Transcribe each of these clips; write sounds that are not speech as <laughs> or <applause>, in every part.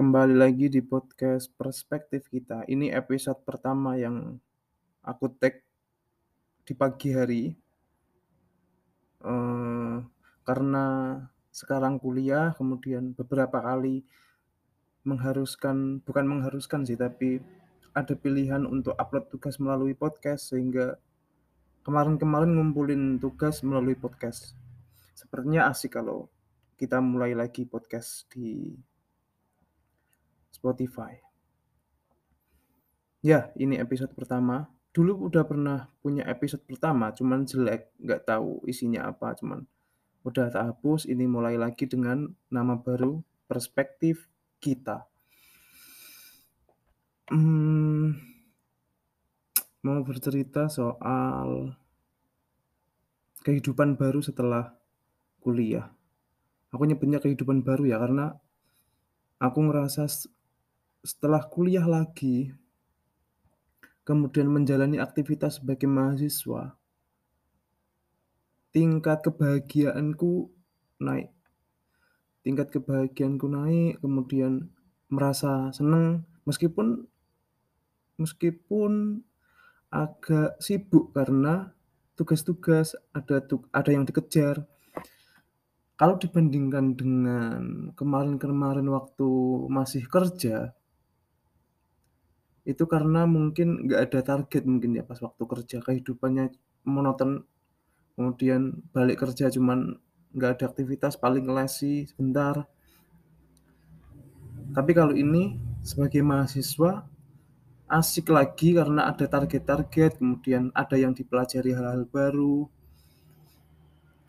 Kembali lagi di podcast perspektif kita. Ini episode pertama yang aku tag di pagi hari. Eee, karena sekarang kuliah, kemudian beberapa kali mengharuskan bukan mengharuskan sih, tapi ada pilihan untuk upload tugas melalui podcast, sehingga kemarin-kemarin ngumpulin tugas melalui podcast. Sepertinya asik kalau kita mulai lagi podcast di Spotify. Ya, ini episode pertama. Dulu udah pernah punya episode pertama, cuman jelek, nggak tahu isinya apa, cuman udah tak hapus, ini mulai lagi dengan nama baru, Perspektif Kita. Mmm, mau bercerita soal kehidupan baru setelah kuliah. Aku nyebutnya kehidupan baru ya, karena aku ngerasa setelah kuliah lagi kemudian menjalani aktivitas sebagai mahasiswa tingkat kebahagiaanku naik. Tingkat kebahagiaanku naik, kemudian merasa senang meskipun meskipun agak sibuk karena tugas-tugas, ada ada yang dikejar. Kalau dibandingkan dengan kemarin-kemarin waktu masih kerja itu karena mungkin nggak ada target mungkin ya pas waktu kerja, kehidupannya monoton, kemudian balik kerja cuman nggak ada aktivitas, paling lesi sebentar. Tapi kalau ini sebagai mahasiswa, asik lagi karena ada target-target, kemudian ada yang dipelajari hal-hal baru.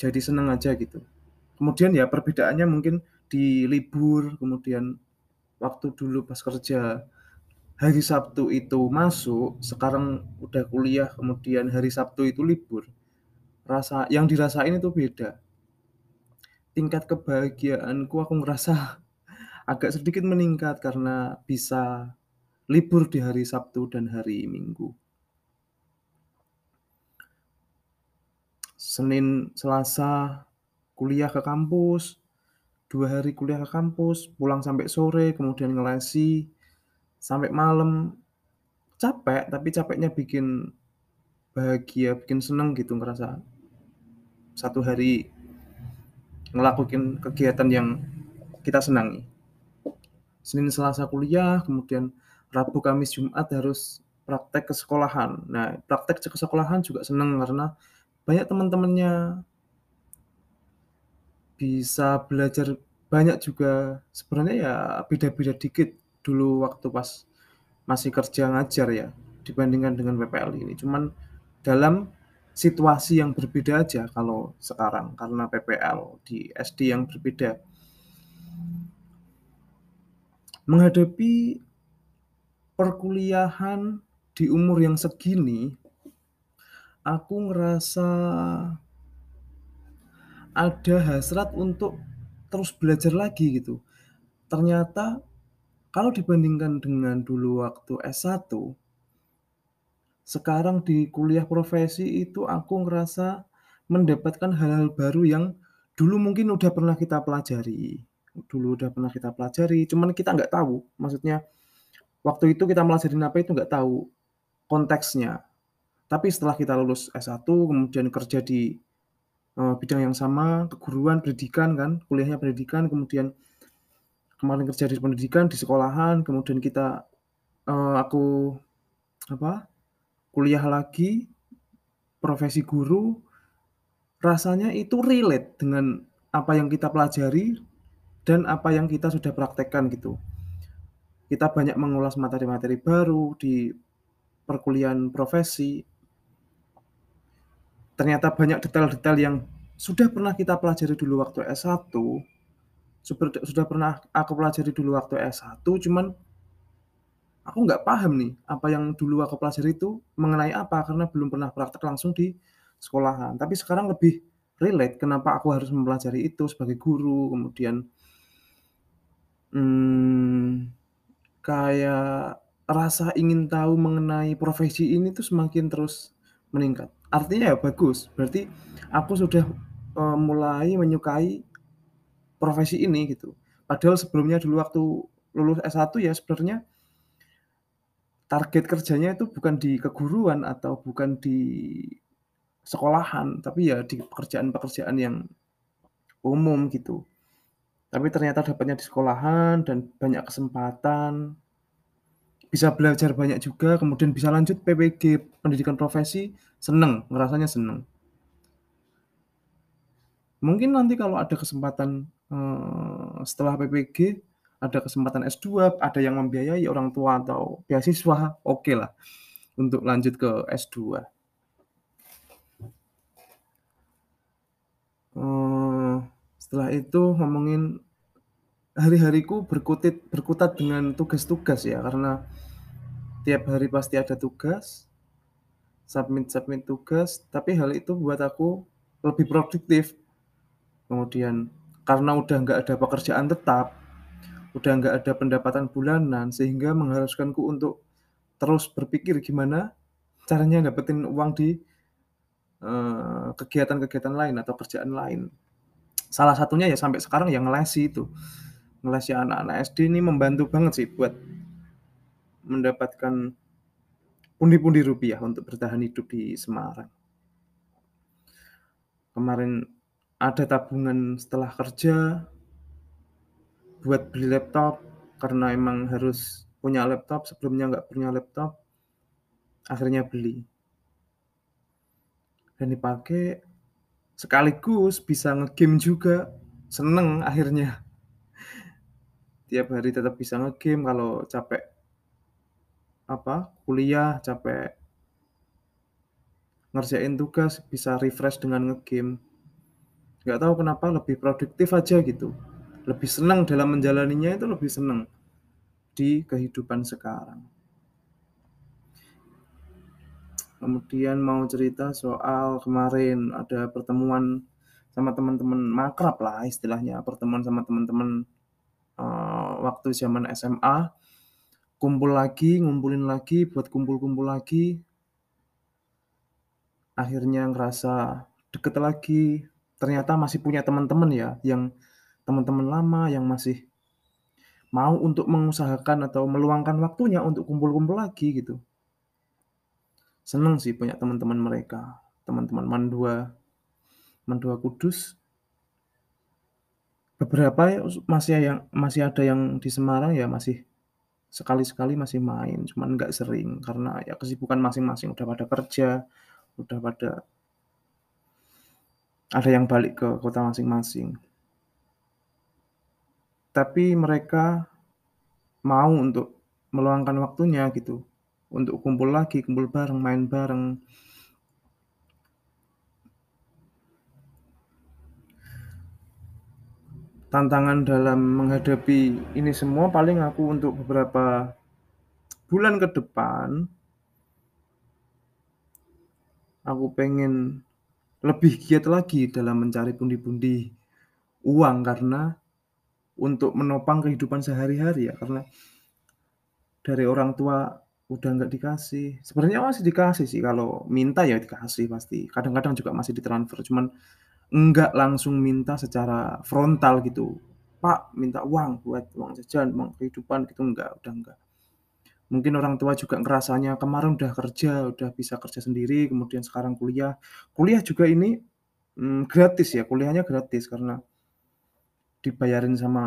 Jadi seneng aja gitu. Kemudian ya perbedaannya mungkin di libur, kemudian waktu dulu pas kerja hari Sabtu itu masuk, sekarang udah kuliah, kemudian hari Sabtu itu libur, rasa yang dirasain itu beda. Tingkat kebahagiaanku aku ngerasa <laughs> agak sedikit meningkat karena bisa libur di hari Sabtu dan hari Minggu. Senin, Selasa kuliah ke kampus, 2 hari kuliah ke kampus, pulang sampai sore, kemudian ngelesi sampai malam. Capek, tapi capeknya bikin bahagia, bikin seneng gitu ngerasa satu hari ngelakuin kegiatan yang kita senangi. Senin, Selasa kuliah, kemudian Rabu, Kamis, Jumat harus praktek ke sekolahan. Nah, praktek ke sekolahan juga seneng karena banyak teman-temannya. Bisa belajar banyak juga, sebenarnya ya beda-beda dikit dulu waktu pas masih kerja ngajar ya, dibandingkan dengan PPL ini. Cuman dalam situasi yang berbeda aja kalau sekarang, karena PPL di SD yang berbeda. Menghadapi perkuliahan di umur yang segini, aku ngerasa ada hasrat untuk terus belajar lagi gitu. Ternyata kalau dibandingkan dengan dulu waktu S1 sekarang di kuliah profesi itu aku ngerasa mendapatkan hal-hal baru yang dulu mungkin udah pernah kita pelajari, dulu udah pernah kita pelajari, cuman kita nggak tahu, maksudnya waktu itu kita melajarin apa itu nggak tahu konteksnya. Tapi setelah kita lulus S1 kemudian kerja di, eee, bidang yang sama, keguruan, pendidikan kan, kuliahnya pendidikan, kemudian kemarin kerja di pendidikan, di sekolahan, kemudian kita, eee, aku apa, kuliah lagi, profesi guru, rasanya itu relate dengan apa yang kita pelajari dan apa yang kita sudah praktekkan gitu. Kita banyak mengulas materi-materi baru di perkuliahan profesi. Ternyata banyak detail-detail yang sudah pernah kita pelajari dulu waktu S1, superd sudah pernah aku pelajari dulu waktu S1, cuman aku nggak paham nih, apa yang dulu aku pelajari itu mengenai apa, karena belum pernah praktek langsung di sekolahan. Tapi sekarang lebih relate kenapa aku harus mempelajari itu sebagai guru, kemudian mmm, kayak rasa ingin tahu mengenai profesi ini tuh semakin terus meningkat. Artinya ya bagus, berarti aku sudah, eee, mulai menyukai profesi ini gitu. Padahal sebelumnya dulu waktu lulus S1 ya sebenarnya target kerjanya itu bukan di keguruan atau bukan di sekolahan, tapi ya di pekerjaan-pekerjaan yang umum gitu. Tapi ternyata dapatnya di sekolahan dan banyak kesempatan. Bisa belajar banyak juga, kemudian bisa lanjut PPG, pendidikan profesi, seneng, ngerasanya seneng. Mungkin nanti kalau ada kesempatan, setelah PPG, ada kesempatan S2, ada yang membiayai orang tua atau beasiswa, okelah untuk lanjut ke S2. Eee, setelah itu ngomongin hari-hariku berkutit berkutat dengan tugas-tugas ya, karena tiap hari pasti ada tugas, submit-submit tugas, tapi hal itu buat aku lebih produktif. Kemudian karena udah nggak ada pekerjaan tetap, udah nggak ada pendapatan bulanan, sehingga mengharuskanku untuk terus berpikir gimana caranya dapetin uang di, eee, kegiatan-kegiatan lain atau kerjaan lain. Salah satunya ya sampai sekarang ya ngelesi itu. Ngelesi anak-anak SD ini membantu banget sih buat mendapatkan pundi-pundi rupiah untuk bertahan hidup di Semarang. Kemarin ada tabungan setelah kerja buat beli laptop, karena emang harus punya laptop, sebelumnya nggak punya laptop, akhirnya beli. Dan dipakai, sekaligus bisa nge-game juga, seneng akhirnya. Tiap hari tetap bisa nge-game kalau capek apa, kuliah, capek ngerjain tugas, bisa refresh dengan nge-game. Nggak tahu kenapa lebih produktif aja gitu, lebih senang dalam menjalaninya itu lebih seneng di kehidupan sekarang. Kemudian mau cerita soal kemarin ada pertemuan sama teman-teman makrablah istilahnya, pertemuan sama teman-teman, eee, waktu zaman SMA, kumpul lagi, ngumpulin lagi, buat kumpul-kumpul lagi. Akhirnya ngerasa deket lagi, ternyata masih punya teman-teman ya, yang teman-teman lama yang masih mau untuk mengusahakan atau meluangkan waktunya untuk kumpul-kumpul lagi gitu. Seneng sih punya teman-teman mereka, teman-teman Mandua, Mandua Kudus. Beberapa ya masih yang masih ada yang di Semarang ya masih sekali-sekali masih main, cuman nggak sering karena ya kesibukan masing-masing, udah pada kerja, udah pada ada yang balik ke kota masing-masing. Tapi mereka mau untuk meluangkan waktunya gitu, untuk kumpul lagi, kumpul bareng, main bareng. Tantangan dalam menghadapi ini semua paling aku untuk beberapa bulan ke depan aku pengen lebih giat lagi dalam mencari pundi-pundi uang karena untuk menopang kehidupan sehari-hari ya, karena dari orang tua udah nggak dikasih, sebenarnya masih dikasih sih kalau minta ya dikasih pasti, kadang-kadang juga masih ditransfer, cuman enggak langsung minta secara frontal gitu, "Pak, minta uang buat uang jajan, uang kehidupan," gitu. Enggak, udah enggak. Mungkin orang tua juga ngerasanya kemarin udah kerja, udah bisa kerja sendiri, kemudian sekarang kuliah. Kuliah juga ini, mmm, gratis ya, kuliahnya gratis karena dibayarin sama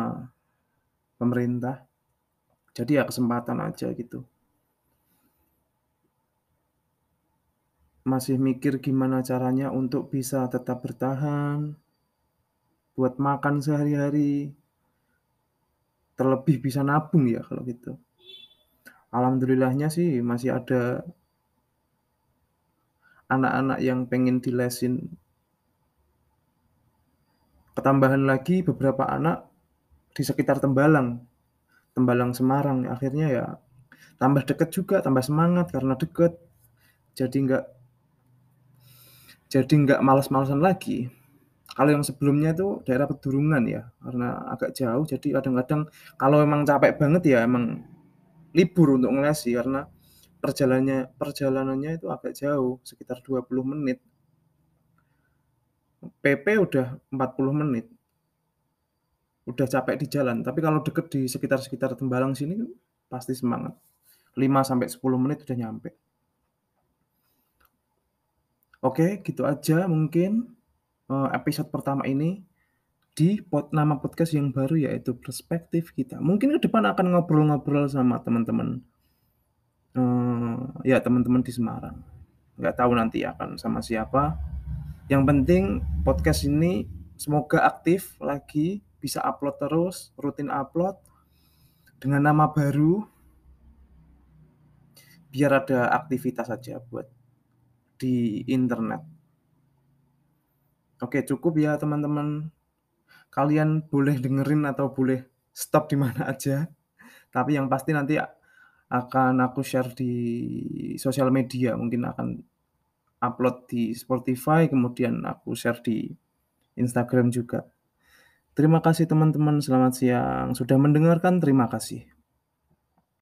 pemerintah. Jadi ya kesempatan aja gitu. Masih mikir gimana caranya untuk bisa tetap bertahan, buat makan sehari-hari. Terlebih bisa nabung ya kalau gitu. Alhamdulillahnya sih masih ada anak-anak yang pengen dilesin. Ketambahan lagi beberapa anak di sekitar Tembalang, Tembalang Semarang, akhirnya ya tambah deket juga, tambah semangat karena deket. Jadi nggak jadi nggak males-malesan lagi. Kalau yang sebelumnya itu daerah pedurungan ya, karena agak jauh jadi kadang-kadang kalau emang capek banget ya emang libur untuk ngelesi karena perjalannya perjalanannya itu agak jauh, sekitar 20 menit. PP udah 40 menit. udah capek di jalan, tapi kalau deket di sekitar-sekitar Tembalang sini pasti semangat. 5 sampai 10 menit udah nyampe. Oke, gitu aja mungkin, eee, episode pertama ini di pod nama podcast yang baru yaitu Perspektif Kita. Mungkin ke depan akan ngobrol-ngobrol sama teman-teman eee, ya teman-teman di Semarang. Nggak tahu nanti akan sama siapa. Yang penting podcast ini semoga aktif lagi, bisa upload terus, rutin upload dengan nama baru. Biar ada aktivitas aja buat di internet. Oke, cukup ya teman-teman. Kalian boleh dengerin atau boleh stop di mana <laughs> aja. Tapi yang pasti nanti akan aku share di sosial media, mungkin akan upload di Spotify, kemudian aku share di Instagram juga. Terima kasih teman-teman, selamat siang. Sudah mendengarkan, terima kasih.